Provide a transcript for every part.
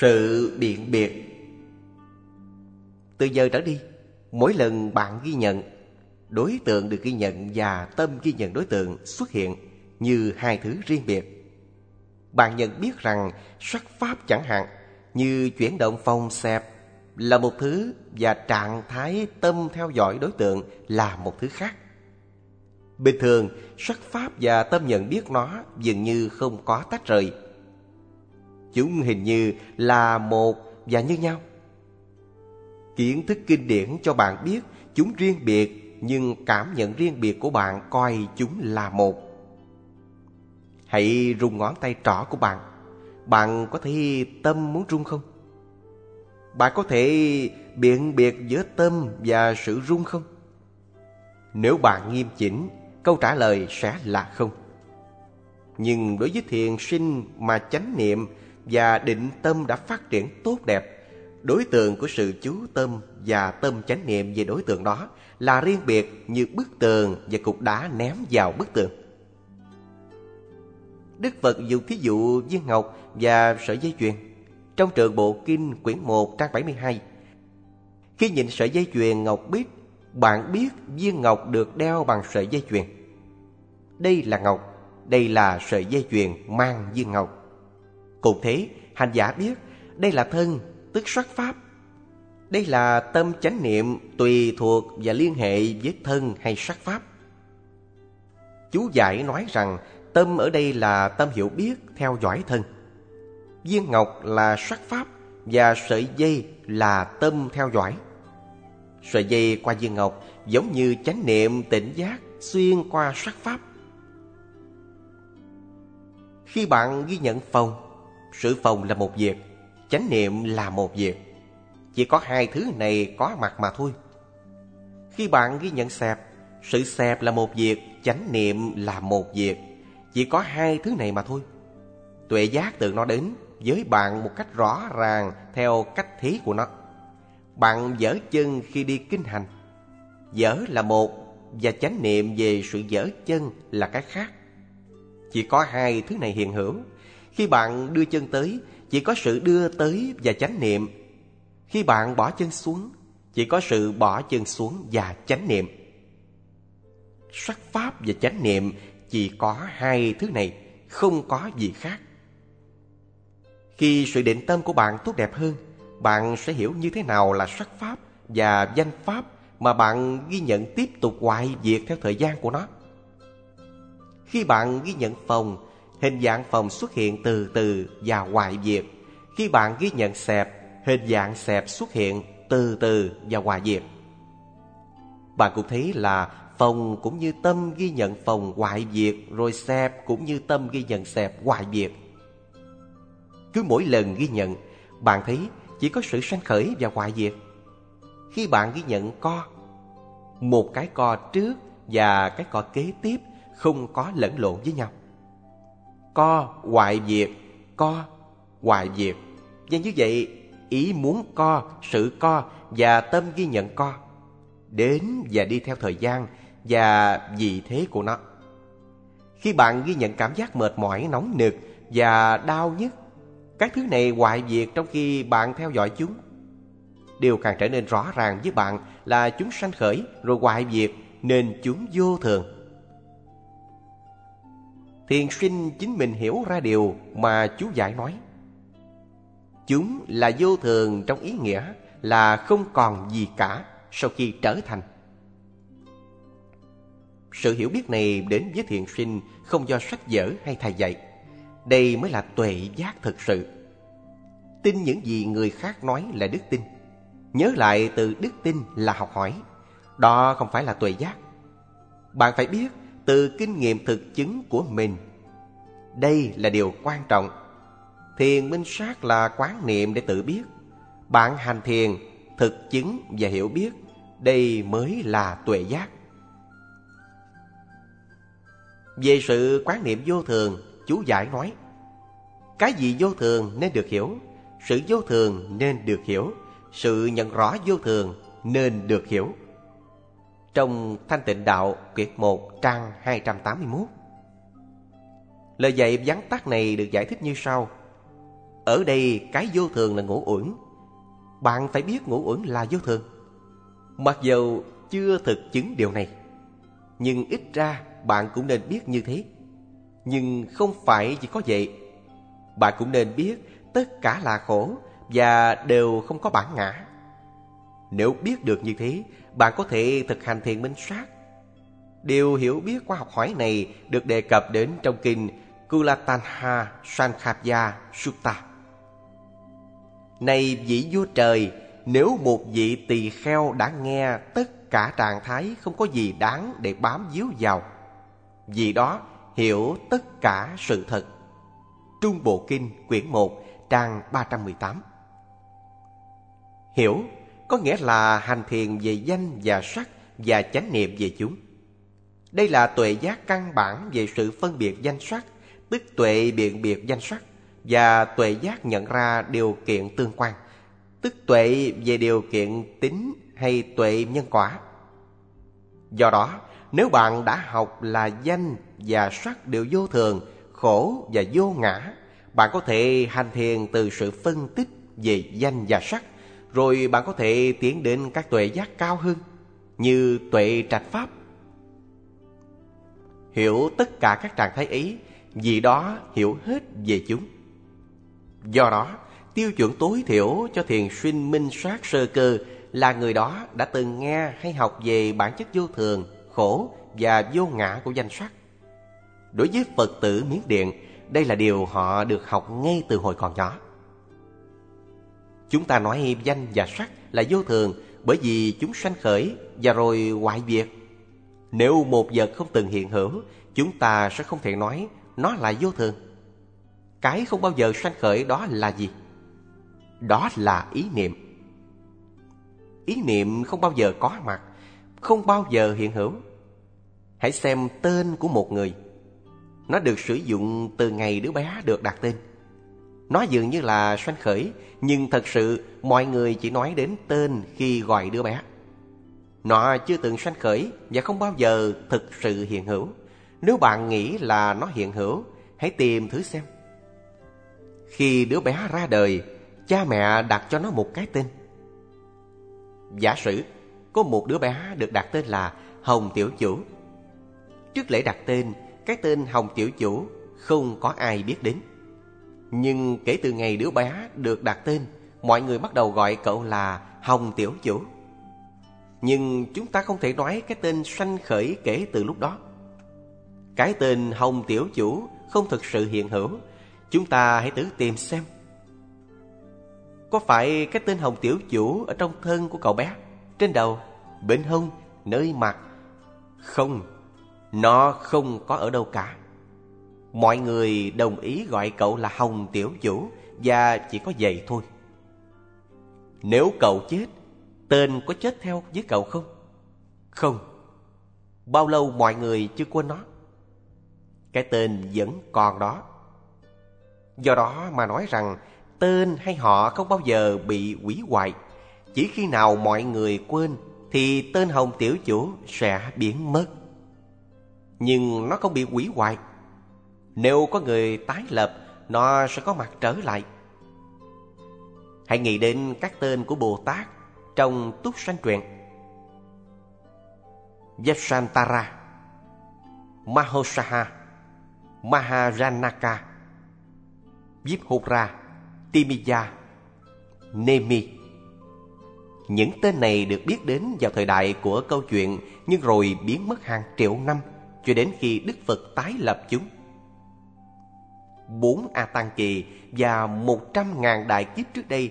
Sự biện biệt. Từ giờ trở đi Mỗi lần bạn ghi nhận Đối tượng được ghi nhận và tâm ghi nhận đối tượng xuất hiện Như hai thứ riêng biệt. Bạn nhận biết rằng sắc pháp chẳng hạn Như chuyển động phòng xẹp Là một thứ Và trạng thái tâm theo dõi đối tượng Là một thứ khác. Bình thường, sắc pháp và tâm nhận biết nó dường như không có tách rời. Chúng hình như là một và như nhau. Kiến thức kinh điển cho bạn biết chúng riêng biệt, nhưng cảm nhận riêng biệt của bạn coi chúng là một. Hãy rung ngón tay trỏ của bạn. Bạn có thể tâm muốn rung không? Bạn có thể biện biệt giữa tâm và sự rung không? Nếu bạn nghiêm chỉnh, câu trả lời sẽ là không. Nhưng đối với thiền sinh mà chánh niệm và định tâm đã phát triển tốt đẹp, đối tượng của sự chú tâm và tâm chánh niệm về đối tượng đó là riêng biệt như bức tường và cục đá ném vào bức tường. Đức Phật dùng thí dụ viên ngọc và sợi dây chuyền. Trong trường bộ kinh quyển 1 trang 72, khi nhìn sợi dây chuyền ngọc biết bạn biết viên ngọc được đeo bằng sợi dây chuyền. Đây là ngọc, đây là sợi dây chuyền mang viên ngọc. Cùng thế, hành giả biết đây là thân, tức soát pháp. Đây là tâm chánh niệm tùy thuộc và liên hệ với thân hay sắc pháp. Chú giải nói rằng tâm ở đây là tâm hiểu biết theo dõi thân. Viên ngọc là sắc pháp và sợi dây là tâm theo dõi. Sợi dây qua viên ngọc giống như chánh niệm tỉnh giác xuyên qua sắc pháp. Khi bạn ghi nhận phòng, sự phòng là một việc, chánh niệm là một việc. Chỉ có hai thứ này có mặt mà thôi. Khi bạn ghi nhận xẹp, sự xẹp là một việc, chánh niệm là một việc. Chỉ có hai thứ này mà thôi. Tuệ giác tự nó đến với bạn một cách rõ ràng theo cách thế của nó. Bạn dở chân khi đi kinh hành. Dở là một và chánh niệm về sự dở chân là cái khác. Chỉ có hai thứ này hiện hữu. Khi bạn đưa chân tới, chỉ có sự đưa tới và chánh niệm. Khi bạn bỏ chân xuống, chỉ có sự bỏ chân xuống và chánh niệm. Sắc pháp và chánh niệm chỉ có hai thứ này, không có gì khác. Khi sự định tâm của bạn tốt đẹp hơn, bạn sẽ hiểu như thế nào là sắc pháp và danh pháp mà bạn ghi nhận tiếp tục hoài diệt theo thời gian của nó. Khi bạn ghi nhận phòng, hình dạng phòng xuất hiện từ từ và hoại diệt. Khi bạn ghi nhận xẹp, hình dạng xẹp xuất hiện từ từ và hoại diệt. Bạn cũng thấy là phòng cũng như tâm ghi nhận phòng hoại diệt, rồi xẹp cũng như tâm ghi nhận xẹp hoại diệt. Cứ mỗi lần ghi nhận, bạn thấy chỉ có sự sanh khởi và hoại diệt. Khi bạn ghi nhận co, một cái co trước và cái co kế tiếp không có lẫn lộn với nhau. Co hoại diệt, co hoại diệt. Và như vậy, ý muốn co, sự co và tâm ghi nhận co đến và đi theo thời gian và vị thế của nó. Khi bạn ghi nhận cảm giác mệt mỏi, nóng nực và đau nhức, các thứ này hoại diệt trong khi bạn theo dõi chúng. Điều càng trở nên rõ ràng với bạn là chúng sanh khởi rồi hoại diệt nên chúng vô thường. Thiền sinh chính mình hiểu ra điều mà chú giải nói. Chúng là vô thường trong ý nghĩa là không còn gì cả sau khi trở thành. Sự hiểu biết này đến với thiền sinh không do sách vở hay thầy dạy. Đây mới là tuệ giác thực sự. Tin những gì người khác nói là đức tin. Nhớ lại từ đức tin là học hỏi. Đó không phải là tuệ giác. Bạn phải biết từ kinh nghiệm thực chứng của mình. Đây là điều quan trọng. Thiền minh sát là quán niệm để tự biết. Bạn hành thiền, thực chứng và hiểu biết. Đây mới là tuệ giác. Về sự quán niệm vô thường, chú giải nói Cái gì vô thường nên được hiểu Sự vô thường nên được hiểu Sự nhận rõ vô thường nên được hiểu trong Thanh Tịnh Đạo Kiệt 1 trang 281 Lời dạy vắn tắt này được giải thích như sau. Ở đây cái vô thường là ngũ uẩn. Bạn phải biết ngũ uẩn là vô thường. Mặc dù chưa thực chứng điều này, Nhưng ít ra bạn cũng nên biết như thế. Nhưng không phải chỉ có vậy. Bạn cũng nên biết tất cả là khổ Và đều không có bản ngã. Nếu biết được như thế Bạn có thể thực hành thiền minh sát Điều hiểu biết qua học hỏi này được đề cập đến trong kinh Kulatanha Sankhapya Sutta. Này vị vua trời, nếu một vị tỳ kheo đã nghe tất cả trạng thái không có gì đáng để bám víu vào, vì đó hiểu tất cả sự thật. Trung Bộ Kinh quyển 1 trang 318 Hiểu có nghĩa là hành thiền về danh và sắc và chánh niệm về chúng. Đây là tuệ giác căn bản về sự phân biệt danh sắc, tức tuệ biện biệt danh sắc, và tuệ giác nhận ra điều kiện tương quan, tức tuệ về điều kiện tính hay tuệ nhân quả. Do đó, nếu bạn đã học là danh và sắc đều vô thường, khổ và vô ngã, bạn có thể hành thiền từ sự phân tích về danh và sắc, rồi bạn có thể tiến đến các tuệ giác cao hơn, như tuệ trạch pháp hiểu tất cả các trạng thái ấy, vì đó hiểu hết về chúng. Do đó, tiêu chuẩn tối thiểu cho thiền sinh minh sát sơ cơ là người đó đã từng nghe hay học về bản chất vô thường, khổ và vô ngã của danh sắc. Đối với Phật tử Miến Điện, đây là điều họ được học ngay từ hồi còn nhỏ. Chúng ta nói danh và sắc là vô thường bởi vì chúng sanh khởi và rồi hoại diệt nếu một vật không từng hiện hữu, chúng ta sẽ không thể nói nó là vô thường. Cái không bao giờ sanh khởi đó là gì? Đó là ý niệm. Ý niệm không bao giờ có mặt, không bao giờ hiện hữu. Hãy xem tên của một người. Nó được sử dụng từ ngày đứa bé được đặt tên. Nó dường như là sanh khởi, nhưng thật sự mọi người chỉ nói đến tên khi gọi đứa bé. Nó chưa từng sanh khởi và không bao giờ thực sự hiện hữu. Nếu bạn nghĩ là nó hiện hữu, hãy tìm thử xem. Khi đứa bé ra đời, cha mẹ đặt cho nó một cái tên. Giả sử có một đứa bé được đặt tên là Hồng Tiểu Chủ. Trước lễ đặt tên, cái tên Hồng Tiểu Chủ không có ai biết đến. Nhưng kể từ ngày đứa bé được đặt tên, mọi người bắt đầu gọi cậu là Hồng Tiểu Chủ. Nhưng chúng ta không thể nói cái tên sanh khởi kể từ lúc đó. Cái tên Hồng Tiểu Chủ không thực sự hiện hữu. Chúng ta hãy thử tìm xem. Có phải cái tên Hồng Tiểu Chủ ở trong thân của cậu bé Trên đầu, bên hông, nơi mặt? Không, nó không có ở đâu cả. Mọi người đồng ý gọi cậu là Hồng Tiểu Chủ Và chỉ có vậy thôi. Nếu cậu chết, Tên có chết theo với cậu không? Không. Bao lâu mọi người chưa quên nó? Cái tên vẫn còn đó. Do đó mà nói rằng Tên hay họ không bao giờ bị hủy hoại. Chỉ khi nào mọi người quên Thì tên Hồng Tiểu Chủ sẽ biến mất. Nhưng nó không bị hủy hoại. Nếu có người tái lập, Nó sẽ có mặt trở lại. Hãy nghĩ đến các tên của Bồ Tát trong túc sanh truyện. Yasantara Mahosaha Maharanaka Vipura Timiya, Nemi. Những tên này được biết đến vào thời đại của câu chuyện Nhưng rồi biến mất hàng triệu năm Cho đến khi Đức Phật tái lập chúng. Bốn A Tăng Kỳ và một trăm ngàn đại kiếp trước đây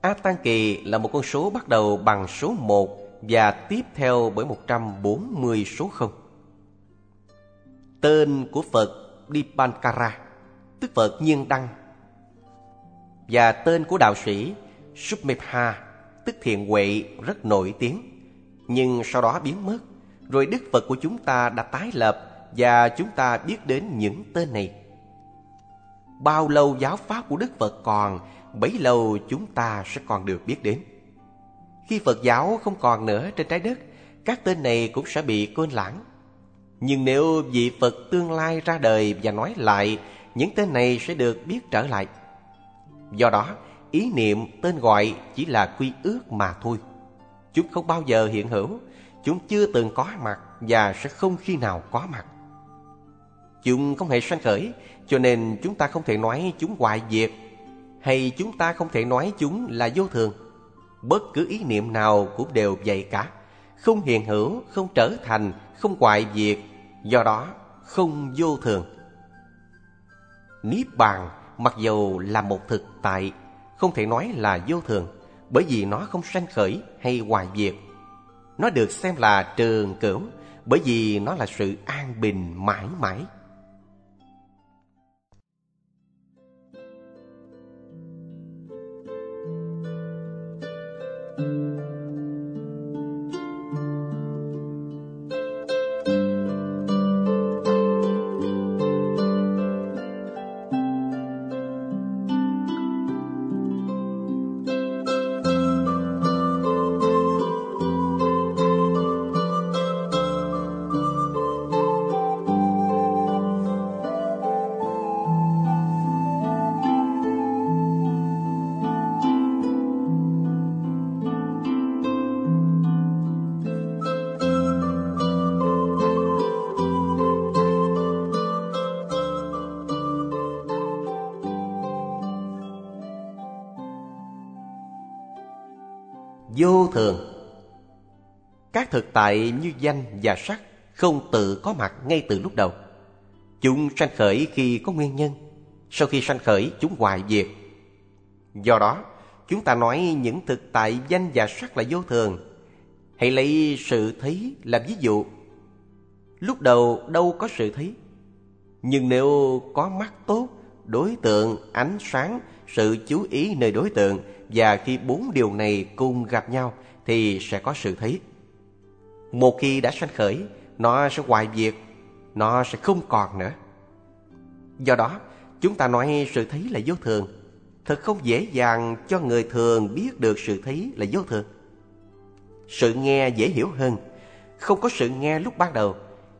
A Tăng Kỳ là một con số bắt đầu bằng số một và tiếp theo bởi 140 số không Tên của Phật Dipankara, tức Phật Nhiên Đăng. Và tên của đạo sĩ Submepha, tức Thiện Huệ rất nổi tiếng. Nhưng sau đó biến mất, rồi Đức Phật của chúng ta đã tái lập và chúng ta biết đến những tên này. Bao lâu giáo pháp của Đức Phật còn bấy lâu chúng ta sẽ còn được biết đến. Khi Phật giáo không còn nữa trên trái đất, các tên này cũng sẽ bị quên lãng. Nhưng nếu vị Phật tương lai ra đời và nói lại, những tên này sẽ được biết trở lại. Do đó, ý niệm tên gọi chỉ là quy ước mà thôi. Chúng không bao giờ hiện hữu, chúng chưa từng có mặt và sẽ không khi nào có mặt. Chúng không hề sanh khởi, cho nên chúng ta không thể nói chúng hoại diệt, hay chúng ta không thể nói chúng là vô thường. Bất cứ ý niệm nào cũng đều vậy cả, không hiện hữu, không trở thành, không hoại diệt, do đó không vô thường. Niết bàn mặc dầu là một thực tại, không thể nói là vô thường, bởi vì nó không sanh khởi hay hoại diệt. Nó được xem là trường cửu, bởi vì nó là sự an bình mãi mãi. Vô thường Các thực tại như danh và sắc không tự có mặt ngay từ lúc đầu. Chúng sanh khởi khi có nguyên nhân, sau khi sanh khởi chúng hoại diệt. Do đó, chúng ta nói những thực tại danh và sắc là vô thường. Hãy lấy sự thấy làm ví dụ. Lúc đầu đâu có sự thấy, nhưng nếu có mắt tốt, đối tượng, ánh sáng, sự chú ý nơi đối tượng và khi bốn điều này cùng gặp nhau thì sẽ có sự thấy. Một khi đã sanh khởi, nó sẽ hoại diệt, nó sẽ không còn nữa. Do đó, chúng ta nói sự thấy là vô thường. Thật không dễ dàng cho người thường biết được sự thấy là vô thường. Sự nghe dễ hiểu hơn, không có sự nghe lúc ban đầu.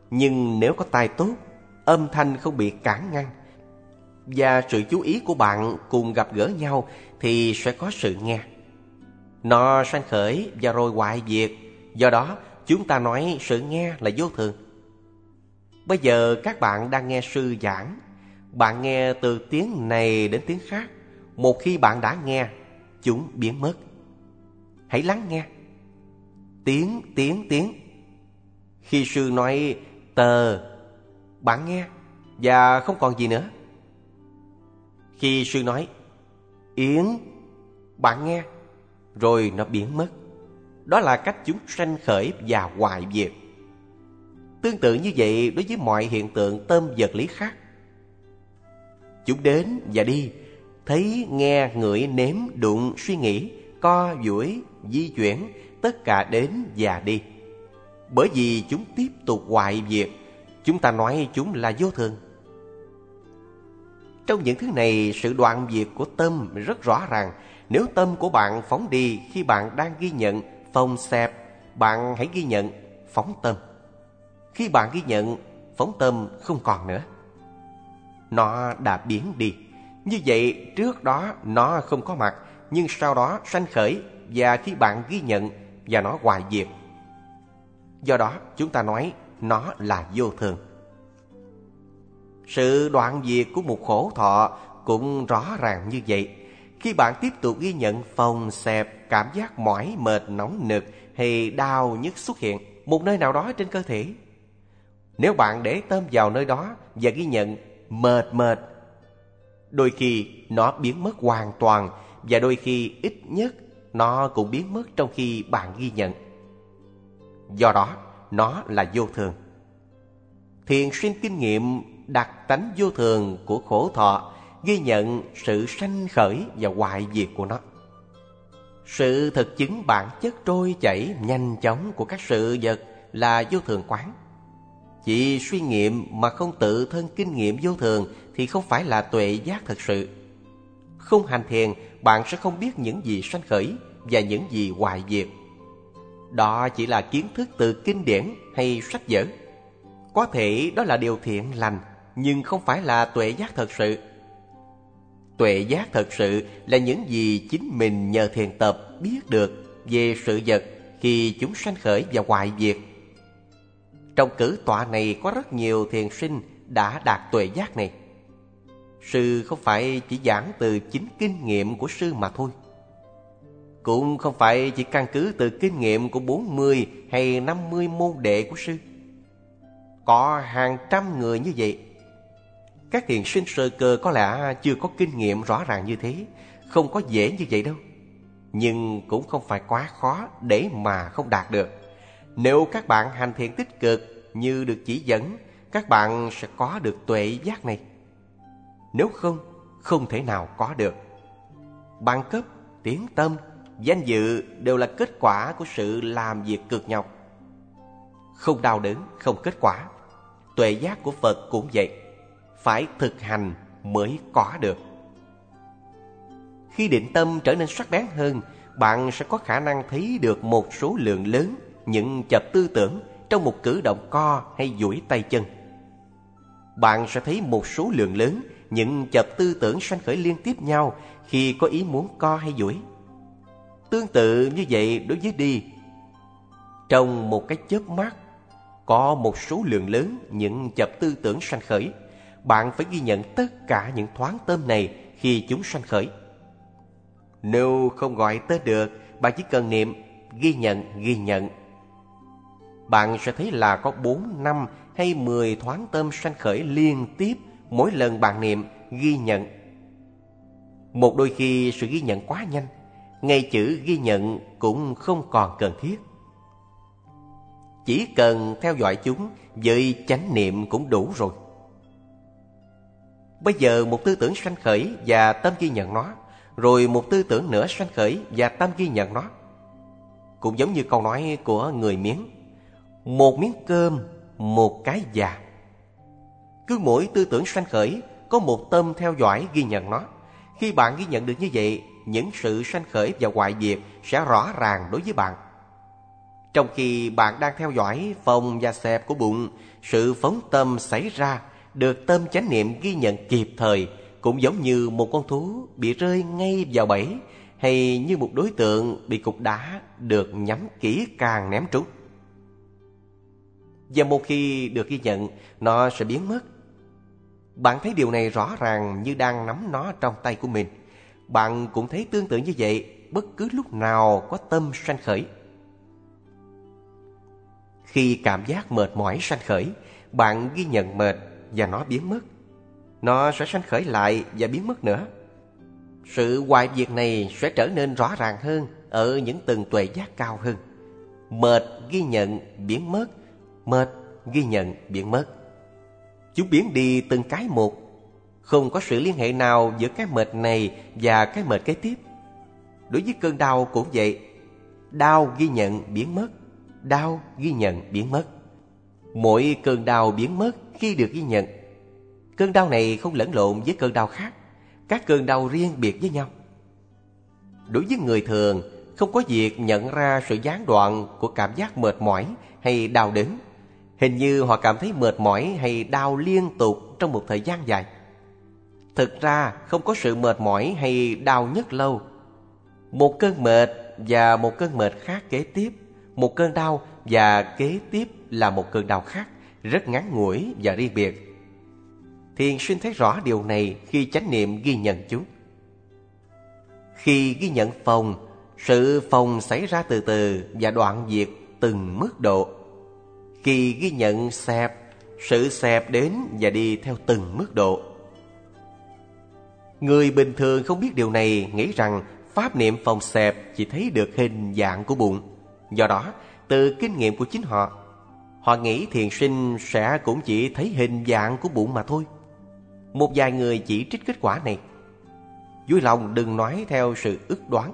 Nhưng nếu có tai tốt, âm thanh không bị cản ngăn, và sự chú ý của bạn cùng gặp gỡ nhau thì sẽ có sự nghe. Nó sanh khởi và rồi hoại diệt, do đó chúng ta nói sự nghe là vô thường. Bây giờ các bạn đang nghe sư giảng, bạn nghe từ tiếng này đến tiếng khác. Một khi bạn đã nghe, chúng biến mất. Hãy lắng nghe. Tiếng, tiếng, tiếng. Khi sư nói tờ, bạn nghe và không còn gì nữa. Khi sư nói Yến Bạn nghe. Rồi nó biến mất. Đó là cách chúng sanh khởi và hoại diệt Tương tự như vậy đối với mọi hiện tượng tâm vật lý khác. Chúng đến và đi Thấy, nghe, ngửi, nếm, đụng, suy nghĩ Co, duỗi, di chuyển Tất cả đến và đi. Bởi vì chúng tiếp tục hoại diệt Chúng ta nói chúng là vô thường trong những thứ này, sự đoạn diệt của tâm rất rõ ràng. Nếu tâm của bạn phóng đi khi bạn đang ghi nhận phòng xẹp, bạn hãy ghi nhận phóng tâm. Khi bạn ghi nhận, phóng tâm không còn nữa. Nó đã biến đi. Như vậy, trước đó nó không có mặt, nhưng sau đó sanh khởi và khi bạn ghi nhận và nó hoài diệt. Do đó, chúng ta nói nó là vô thường. Sự đoạn diệt của một khổ thọ cũng rõ ràng như vậy. Khi bạn tiếp tục ghi nhận phòng xẹp, cảm giác mỏi mệt nóng nực hay đau nhức xuất hiện một nơi nào đó trên cơ thể. Nếu bạn để tâm vào nơi đó và ghi nhận mệt mệt, đôi khi nó biến mất hoàn toàn và đôi khi ít nhất nó cũng biến mất trong khi bạn ghi nhận. Do đó, nó là vô thường. Thiền sinh kinh nghiệm đặc tánh vô thường của khổ thọ ghi nhận sự sanh khởi và hoại diệt của nó. Sự thực chứng bản chất trôi chảy nhanh chóng của các sự vật là vô thường quán. Chỉ suy nghiệm mà không tự thân kinh nghiệm vô thường thì không phải là tuệ giác thật sự. Không hành thiền, bạn sẽ không biết những gì sanh khởi và những gì hoại diệt. Đó chỉ là kiến thức từ kinh điển hay sách vở. Có thể đó là điều thiện lành nhưng không phải là tuệ giác thật sự. Tuệ giác thật sự là những gì chính mình nhờ thiền tập biết được về sự vật khi chúng sanh khởi và hoại diệt. Trong cử tọa này có rất nhiều thiền sinh đã đạt tuệ giác này. Sư không phải chỉ giảng từ chính kinh nghiệm của sư mà thôi. Cũng không phải chỉ căn cứ từ kinh nghiệm của 40 hay 50 môn đệ của sư. Có hàng trăm người như vậy. Các thiền sinh sơ cơ có lẽ chưa có kinh nghiệm rõ ràng như thế, không có dễ như vậy đâu. Nhưng cũng không phải quá khó để mà không đạt được. Nếu các bạn hành thiện tích cực như được chỉ dẫn, các bạn sẽ có được tuệ giác này. Nếu không, không thể nào có được. Bằng cấp, tiếng tâm, danh dự đều là kết quả của sự làm việc cực nhọc. Không đau đớn, không kết quả. Tuệ giác của Phật cũng vậy. Phải thực hành mới có được. Khi định tâm trở nên sắc bén hơn, bạn sẽ có khả năng thấy được một số lượng lớn những chập tư tưởng trong một cử động co hay duỗi tay chân. Bạn sẽ thấy một số lượng lớn những chập tư tưởng sanh khởi liên tiếp nhau khi có ý muốn co hay duỗi. Tương tự như vậy đối với đi. Trong một cái chớp mắt, có một số lượng lớn những chập tư tưởng sanh khởi. Bạn phải ghi nhận tất cả những thoáng tôm này khi chúng sanh khởi. Nếu không gọi tới được, bạn chỉ cần niệm ghi nhận, ghi nhận. Bạn sẽ thấy là có 4, 5 hay 10 thoáng tôm sanh khởi liên tiếp mỗi lần bạn niệm ghi nhận. Một đôi khi sự ghi nhận quá nhanh, ngay chữ ghi nhận cũng không còn cần thiết. Chỉ cần theo dõi chúng với chánh niệm cũng đủ rồi. Bây giờ một tư tưởng sanh khởi và tâm ghi nhận nó, rồi một tư tưởng nữa sanh khởi và tâm ghi nhận nó. Cũng giống như câu nói của người miếng. Một miếng cơm, một cái già. Cứ mỗi tư tưởng sanh khởi có một tâm theo dõi ghi nhận nó. Khi bạn ghi nhận được như vậy, những sự sanh khởi và hoại diệt sẽ rõ ràng đối với bạn. Trong khi bạn đang theo dõi phòng và xẹp của bụng, sự phóng tâm xảy ra được tâm chánh niệm ghi nhận kịp thời cũng giống như một con thú bị rơi ngay vào bẫy hay như một đối tượng bị cục đá được nhắm kỹ càng ném trúng. Và một khi được ghi nhận, nó sẽ biến mất bạn thấy điều này rõ ràng như đang nắm nó trong tay của mình. Bạn cũng thấy tương tự như vậy bất cứ lúc nào có tâm sanh khởi. Khi cảm giác mệt mỏi sanh khởi, bạn ghi nhận mệt và nó biến mất. Nó sẽ sanh khởi lại và biến mất nữa. Sự hoại diệt này sẽ trở nên rõ ràng hơn ở những tầng tuệ giác cao hơn. Mệt ghi nhận biến mất, mệt ghi nhận biến mất. Chúng biến đi từng cái một Không có sự liên hệ nào giữa cái mệt này và cái mệt kế tiếp Đối với cơn đau cũng vậy Đau ghi nhận biến mất Đau ghi nhận biến mất Mỗi cơn đau biến mất khi được ghi nhận Cơn đau này không lẫn lộn với cơn đau khác Các cơn đau riêng biệt với nhau Đối với người thường Không có việc nhận ra sự gián đoạn của cảm giác mệt mỏi hay đau đớn Hình như họ cảm thấy mệt mỏi hay đau liên tục trong một thời gian dài. Thực ra không có sự mệt mỏi hay đau nhất lâu. Một cơn mệt và một cơn mệt khác kế tiếp, một cơn đau và kế tiếp là một cơn đau khác, rất ngắn ngủi và riêng biệt. Thiền sinh thấy rõ điều này khi chánh niệm ghi nhận chúng. Khi ghi nhận phòng, sự phòng xảy ra từ từ và đoạn diệt từng mức độ. Khi ghi nhận xẹp, sự xẹp đến và đi theo từng mức độ. Người bình thường không biết điều này nghĩ rằng pháp niệm phòng xẹp chỉ thấy được hình dạng của bụng. Do đó, từ kinh nghiệm của chính họ, họ nghĩ thiền sinh sẽ cũng chỉ thấy hình dạng của bụng mà thôi. Một vài người chỉ trích kết quả này. Vui lòng đừng nói theo sự ức đoán.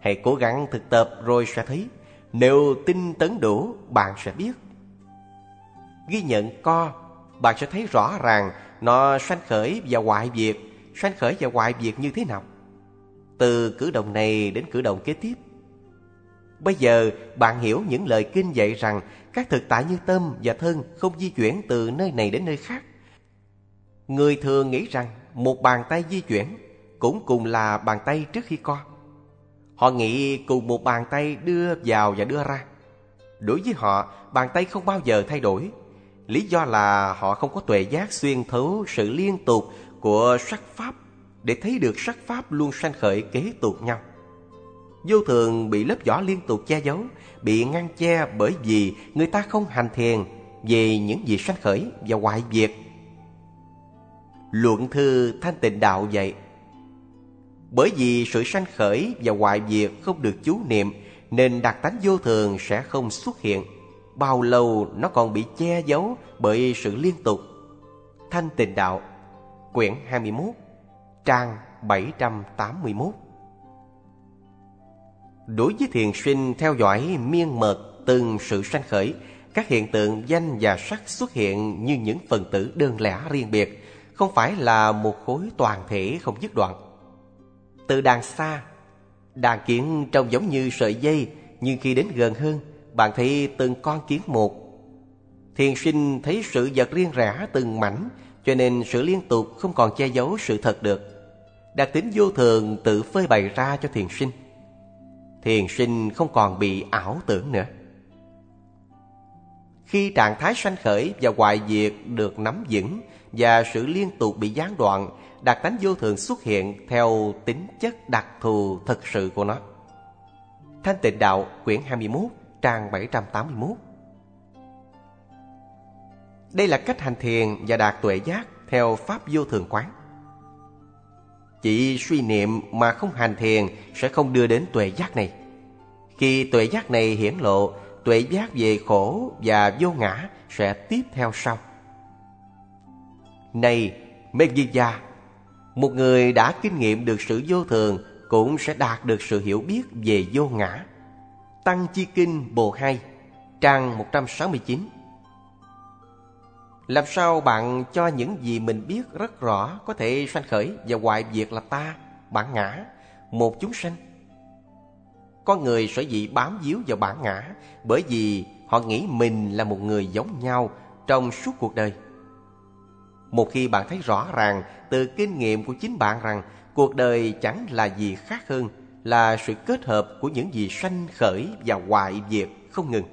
Hãy cố gắng thực tập rồi sẽ thấy. Nếu tinh tấn đủ, bạn sẽ biết ghi nhận co, bạn sẽ thấy rõ ràng nó sanh khởi và hoại diệt, sanh khởi và hoại diệt như thế nào. Từ cử động này đến cử động kế tiếp. Bây giờ bạn hiểu những lời kinh dạy rằng các thực tại như tâm và thân không di chuyển từ nơi này đến nơi khác. Người thường nghĩ rằng một bàn tay di chuyển, cũng cùng là bàn tay trước khi co. Họ nghĩ cùng một bàn tay đưa vào và đưa ra. Đối với họ, bàn tay không bao giờ thay đổi. Lý do là họ không có tuệ giác xuyên thấu sự liên tục của sắc pháp để thấy được sắc pháp luôn sanh khởi kế tục nhau. Vô thường bị lớp vỏ liên tục che giấu, bị ngăn che bởi vì người ta không hành thiền về những gì sanh khởi và hoại diệt. Luận thư thanh tịnh đạo vậy. Bởi vì sự sanh khởi và hoại diệt không được chú niệm nên đặc tánh vô thường sẽ không xuất hiện. Bao lâu nó còn bị che giấu bởi sự liên tục. Thanh tịnh đạo, quyển 21, trang 781 Đối với thiền sinh theo dõi miên mật từng sự sanh khởi, các hiện tượng danh và sắc xuất hiện như những phần tử đơn lẻ riêng biệt, không phải là một khối toàn thể không dứt đoạn. Từ đàn xa, đàn kiến trông giống như sợi dây, nhưng khi đến gần hơn, bạn thấy từng con kiến một. Thiền sinh thấy sự vật riêng rẽ từng mảnh, cho nên sự liên tục không còn che giấu sự thật được. Đặc tính vô thường tự phơi bày ra cho thiền sinh thiền sinh không còn bị ảo tưởng nữa. Khi trạng thái sanh khởi và hoại diệt được nắm vững và sự liên tục bị gián đoạn, đặc tánh vô thường xuất hiện theo tính chất đặc thù thực sự của nó. Thanh tịnh đạo quyển 21 trang 781 Đây là cách hành thiền và đạt tuệ giác theo Pháp vô thường quán. Chỉ suy niệm mà không hành thiền sẽ không đưa đến tuệ giác này. Khi tuệ giác này hiển lộ, tuệ giác về khổ và vô ngã sẽ tiếp theo sau. Này, Megidya, một người đã kinh nghiệm được sự vô thường cũng sẽ đạt được sự hiểu biết về vô ngã. Tăng Chi Kinh Bồ hai trang 169 làm sao bạn cho những gì mình biết rất rõ có thể sanh khởi và hoại diệt là ta, bản ngã, một chúng sanh? Con người sở dĩ bám víu vào bản ngã bởi vì họ nghĩ mình là một người giống nhau trong suốt cuộc đời. Một khi bạn thấy rõ ràng từ kinh nghiệm của chính bạn rằng cuộc đời chẳng là gì khác hơn là sự kết hợp của những gì sanh khởi và hoại diệt không ngừng.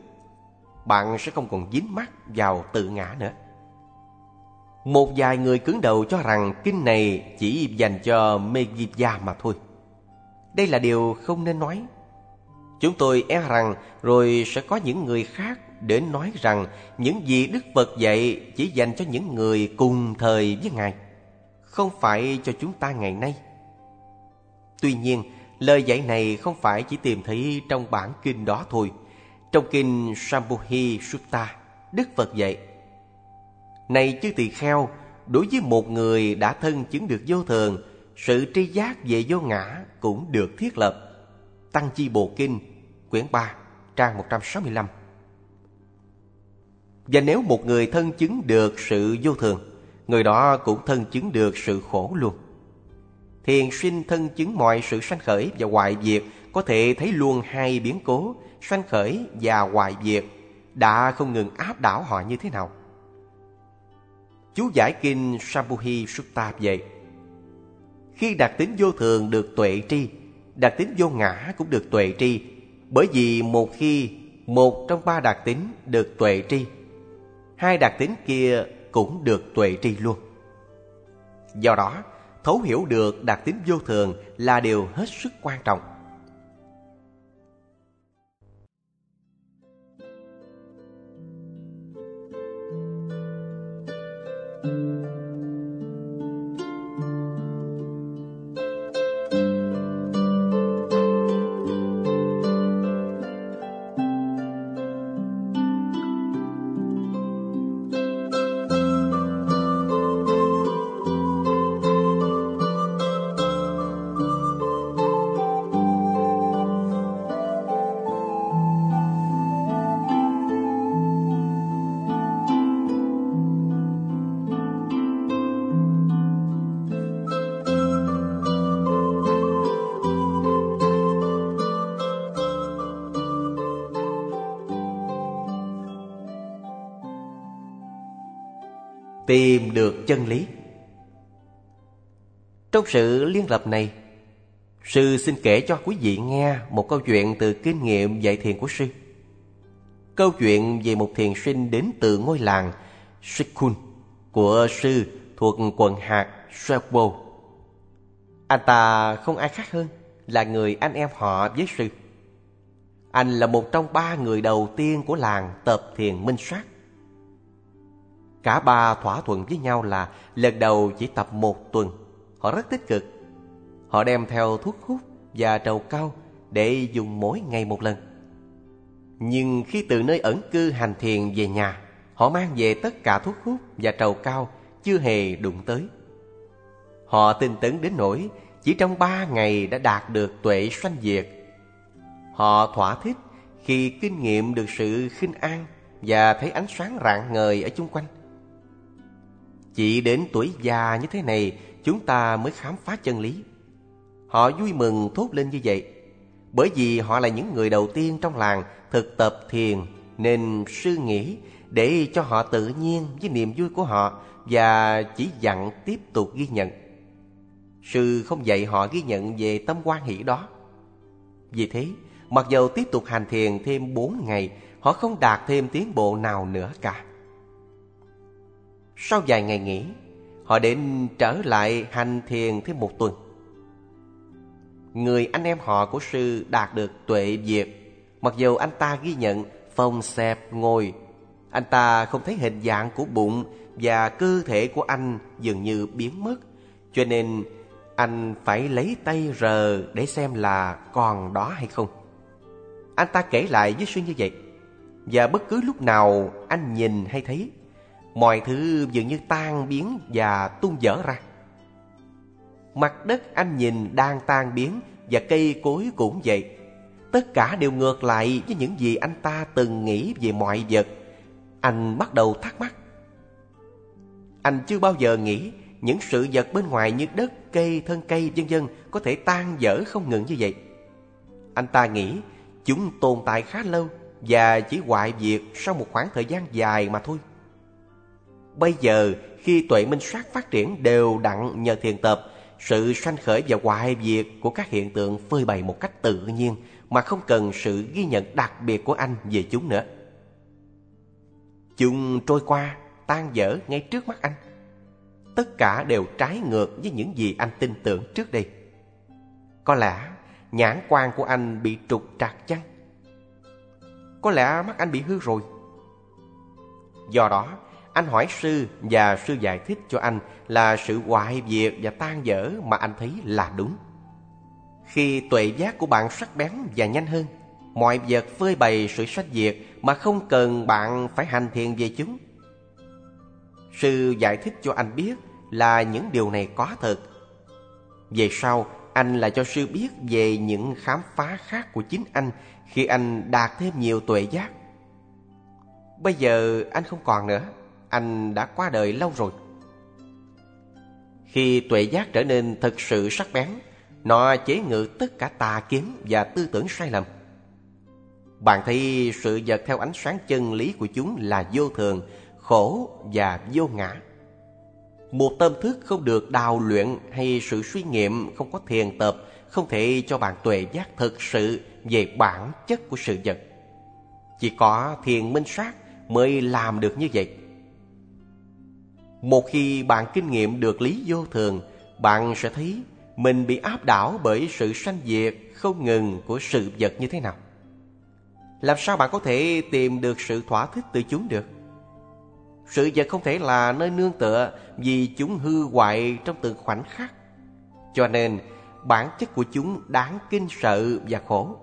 Bạn sẽ không còn dính mắc vào tự ngã nữa. Một vài người cứng đầu cho rằng kinh này chỉ dành cho Megidya mà thôi. Đây là điều không nên nói. Chúng tôi e rằng rồi sẽ có những người khác đến nói rằng những gì Đức Phật dạy chỉ dành cho những người cùng thời với Ngài, không phải cho chúng ta ngày nay. Tuy nhiên, lời dạy này không phải chỉ tìm thấy trong bản kinh đó thôi. Trong kinh Sambuhi Sutta, Đức Phật dạy này chư tỳ kheo, đối với một người đã thân chứng được vô thường, sự tri giác về vô ngã cũng được thiết lập. Tăng Chi Bộ Kinh, quyển 3, trang 165. Và nếu một người thân chứng được sự vô thường, người đó cũng thân chứng được sự khổ luôn. Thiền sinh thân chứng mọi sự sanh khởi và hoại diệt có thể thấy luôn hai biến cố sanh khởi và hoại diệt đã không ngừng áp đảo họ như thế nào. Chú giải kinh Sambuhi Sutta vậy. Khi đặc tính vô thường được tuệ tri, đặc tính vô ngã cũng được tuệ tri. Bởi vì một khi một trong ba đặc tính được tuệ tri, hai đặc tính kia cũng được tuệ tri luôn. Do đó, thấu hiểu được đặc tính vô thường là điều hết sức quan trọng. Tìm được chân lý Trong sự liên lập này, sư xin kể cho quý vị nghe một câu chuyện từ kinh nghiệm dạy thiền của sư. Câu chuyện về một thiền sinh đến từ ngôi làng Sikun của sư thuộc quận hạt Sebo. Anh ta không ai khác hơn là người anh em họ với sư. Anh là một trong ba người đầu tiên của làng tập thiền minh sát. Cả ba thỏa thuận với nhau là lần đầu chỉ tập một tuần. Họ rất tích cực. Họ đem theo thuốc hút và trầu cao để dùng mỗi ngày một lần. Nhưng khi từ nơi ẩn cư hành thiền về nhà, họ mang về tất cả thuốc hút và trầu cao chưa hề đụng tới. Họ tinh tấn đến nỗi chỉ trong ba ngày đã đạt được tuệ sanh diệt. Họ thỏa thích khi kinh nghiệm được sự khinh an và thấy ánh sáng rạng ngời ở chung quanh. Chỉ đến tuổi già như thế này chúng ta mới khám phá chân lý. Họ vui mừng thốt lên như vậy bởi vì họ là những người đầu tiên trong làng thực tập thiền nên sư nghĩ để cho họ tự nhiên với niềm vui của họ và chỉ dặn tiếp tục ghi nhận. Sư không dạy họ ghi nhận về tâm quan hỷ đó. Vì thế, mặc dầu tiếp tục hành thiền thêm bốn ngày, họ không đạt thêm tiến bộ nào nữa cả. Sau vài ngày nghỉ, họ đến trở lại hành thiền thêm một tuần. Người anh em họ của sư đạt được tuệ diệt, mặc dù anh ta ghi nhận phong xẹp ngồi. Anh ta không thấy hình dạng của bụng và cơ thể của anh dường như biến mất, cho nên anh phải lấy tay rờ để xem là còn đó hay không. Anh ta kể lại với sư như vậy. Và bất cứ lúc nào anh nhìn hay thấy, mọi thứ dường như tan biến và tung dở ra. Mặt đất anh nhìn đang tan biến và cây cối cũng vậy. Tất cả đều ngược lại với những gì anh ta từng nghĩ về mọi vật. Anh bắt đầu thắc mắc. Anh chưa bao giờ nghĩ những sự vật bên ngoài như đất, cây, thân cây, vân vân có thể tan dở không ngừng như vậy. Anh ta nghĩ chúng tồn tại khá lâu và chỉ hoại diệt sau một khoảng thời gian dài mà thôi. Bây giờ, khi tuệ minh sát phát triển đều đặn nhờ thiền tập, sự sanh khởi và hoại diệt của các hiện tượng phơi bày một cách tự nhiên mà không cần sự ghi nhận đặc biệt của anh về chúng nữa. Chúng trôi qua, tan dở ngay trước mắt anh. Tất cả đều trái ngược với những gì anh tin tưởng trước đây. Có lẽ nhãn quan của anh bị trục trặc chăng? Có lẽ mắt anh bị hư rồi. Do đó, anh hỏi sư và sư giải thích cho anh là sự hoại diệt và tan dở mà anh thấy là đúng. Khi tuệ giác của bạn sắc bén và nhanh hơn, mọi vật phơi bày sự sách diệt mà không cần bạn phải hành thiền về chúng. Sư giải thích cho anh biết là những điều này có thật. Về sau, anh lại cho sư biết về những khám phá khác của chính anh khi anh đạt thêm nhiều tuệ giác. Bây giờ anh không còn nữa, anh đã qua đời lâu rồi. Khi tuệ giác trở nên thực sự sắc bén, nó chế ngự tất cả tà kiến và tư tưởng sai lầm. Bạn thấy sự vật theo ánh sáng chân lý của chúng là vô thường, khổ và vô ngã. Một tâm thức không được đào luyện hay sự suy nghiệm không có thiền tập không thể cho bạn tuệ giác thực sự về bản chất của sự vật. Chỉ có thiền minh sát mới làm được như vậy. Một khi bạn kinh nghiệm được lý vô thường, bạn sẽ thấy mình bị áp đảo bởi sự sanh diệt không ngừng của sự vật như thế nào. Làm sao bạn có thể tìm được sự thỏa thích từ chúng được? Sự vật không thể là nơi nương tựa vì chúng hư hoại trong từng khoảnh khắc. Cho nên, bản chất của chúng đáng kinh sợ và khổ.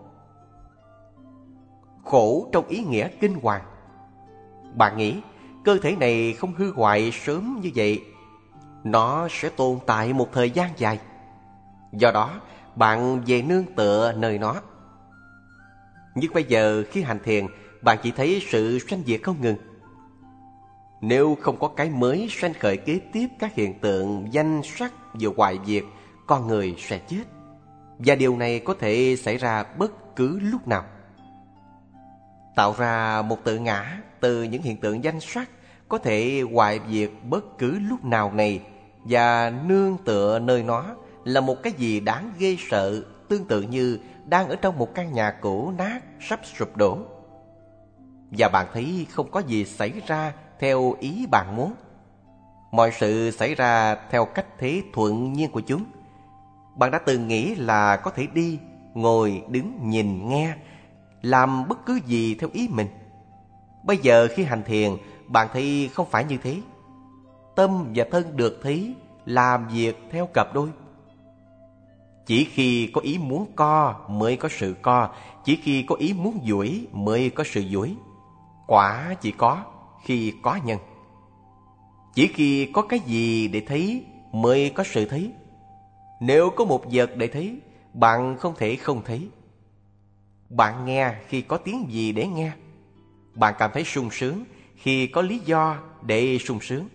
Khổ trong ý nghĩa kinh hoàng. Bạn nghĩ cơ thể này không hư hoại sớm như vậy. Nó sẽ tồn tại một thời gian dài. Do đó, bạn về nương tựa nơi nó. Nhưng bây giờ khi hành thiền, bạn chỉ thấy sự sanh diệt không ngừng nếu không có cái mới sanh khởi kế tiếp các hiện tượng danh sắc và hoại diệt, con người sẽ chết. Và điều này có thể xảy ra bất cứ lúc nào. Tạo ra một tự ngã từ những hiện tượng danh sắc có thể hoại diệt bất cứ lúc nào này và nương tựa nơi nó là một cái gì đáng ghê sợ, tương tự như đang ở trong một căn nhà cũ nát sắp sụp đổ. Và bạn thấy không có gì xảy ra theo ý bạn muốn. Mọi sự xảy ra theo cách thế thuận nhiên của chúng. Bạn đã từng nghĩ là có thể đi, ngồi, đứng, nhìn, nghe, làm bất cứ gì theo ý mình. Bây giờ khi hành thiền, bạn thấy không phải như thế. Tâm và thân được thấy làm việc theo cặp đôi. Chỉ khi có ý muốn co mới có sự co, chỉ khi có ý muốn duỗi mới có sự duỗi. Quả chỉ có khi có nhân. Chỉ khi có cái gì để thấy mới có sự thấy. Nếu có một vật để thấy, bạn không thể không thấy. Bạn nghe khi có tiếng gì để nghe. Bạn cảm thấy sung sướng khi có lý do để sung sướng.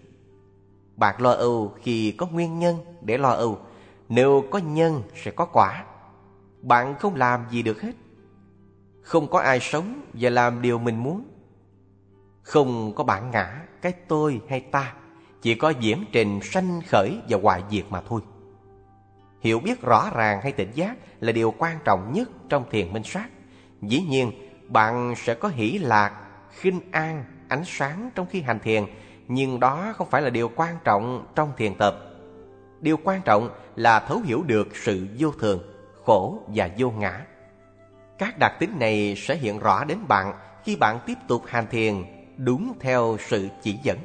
Bạn lo âu khi có nguyên nhân để lo âu. Nếu có nhân sẽ có quả. Bạn không làm gì được hết. Không có ai sống và làm điều mình muốn. Không có bản ngã, cái tôi hay ta. Chỉ có diễn trình sanh khởi và hoại diệt mà thôi. Hiểu biết rõ ràng hay tỉnh giác là điều quan trọng nhất trong thiền minh sát. Dĩ nhiên, bạn sẽ có hỷ lạc, khinh an, ánh sáng trong khi hành thiền, nhưng đó không phải là điều quan trọng trong thiền tập. Điều quan trọng là thấu hiểu được sự vô thường, khổ và vô ngã. Các đặc tính này sẽ hiện rõ đến bạn khi bạn tiếp tục hành thiền đúng theo sự chỉ dẫn.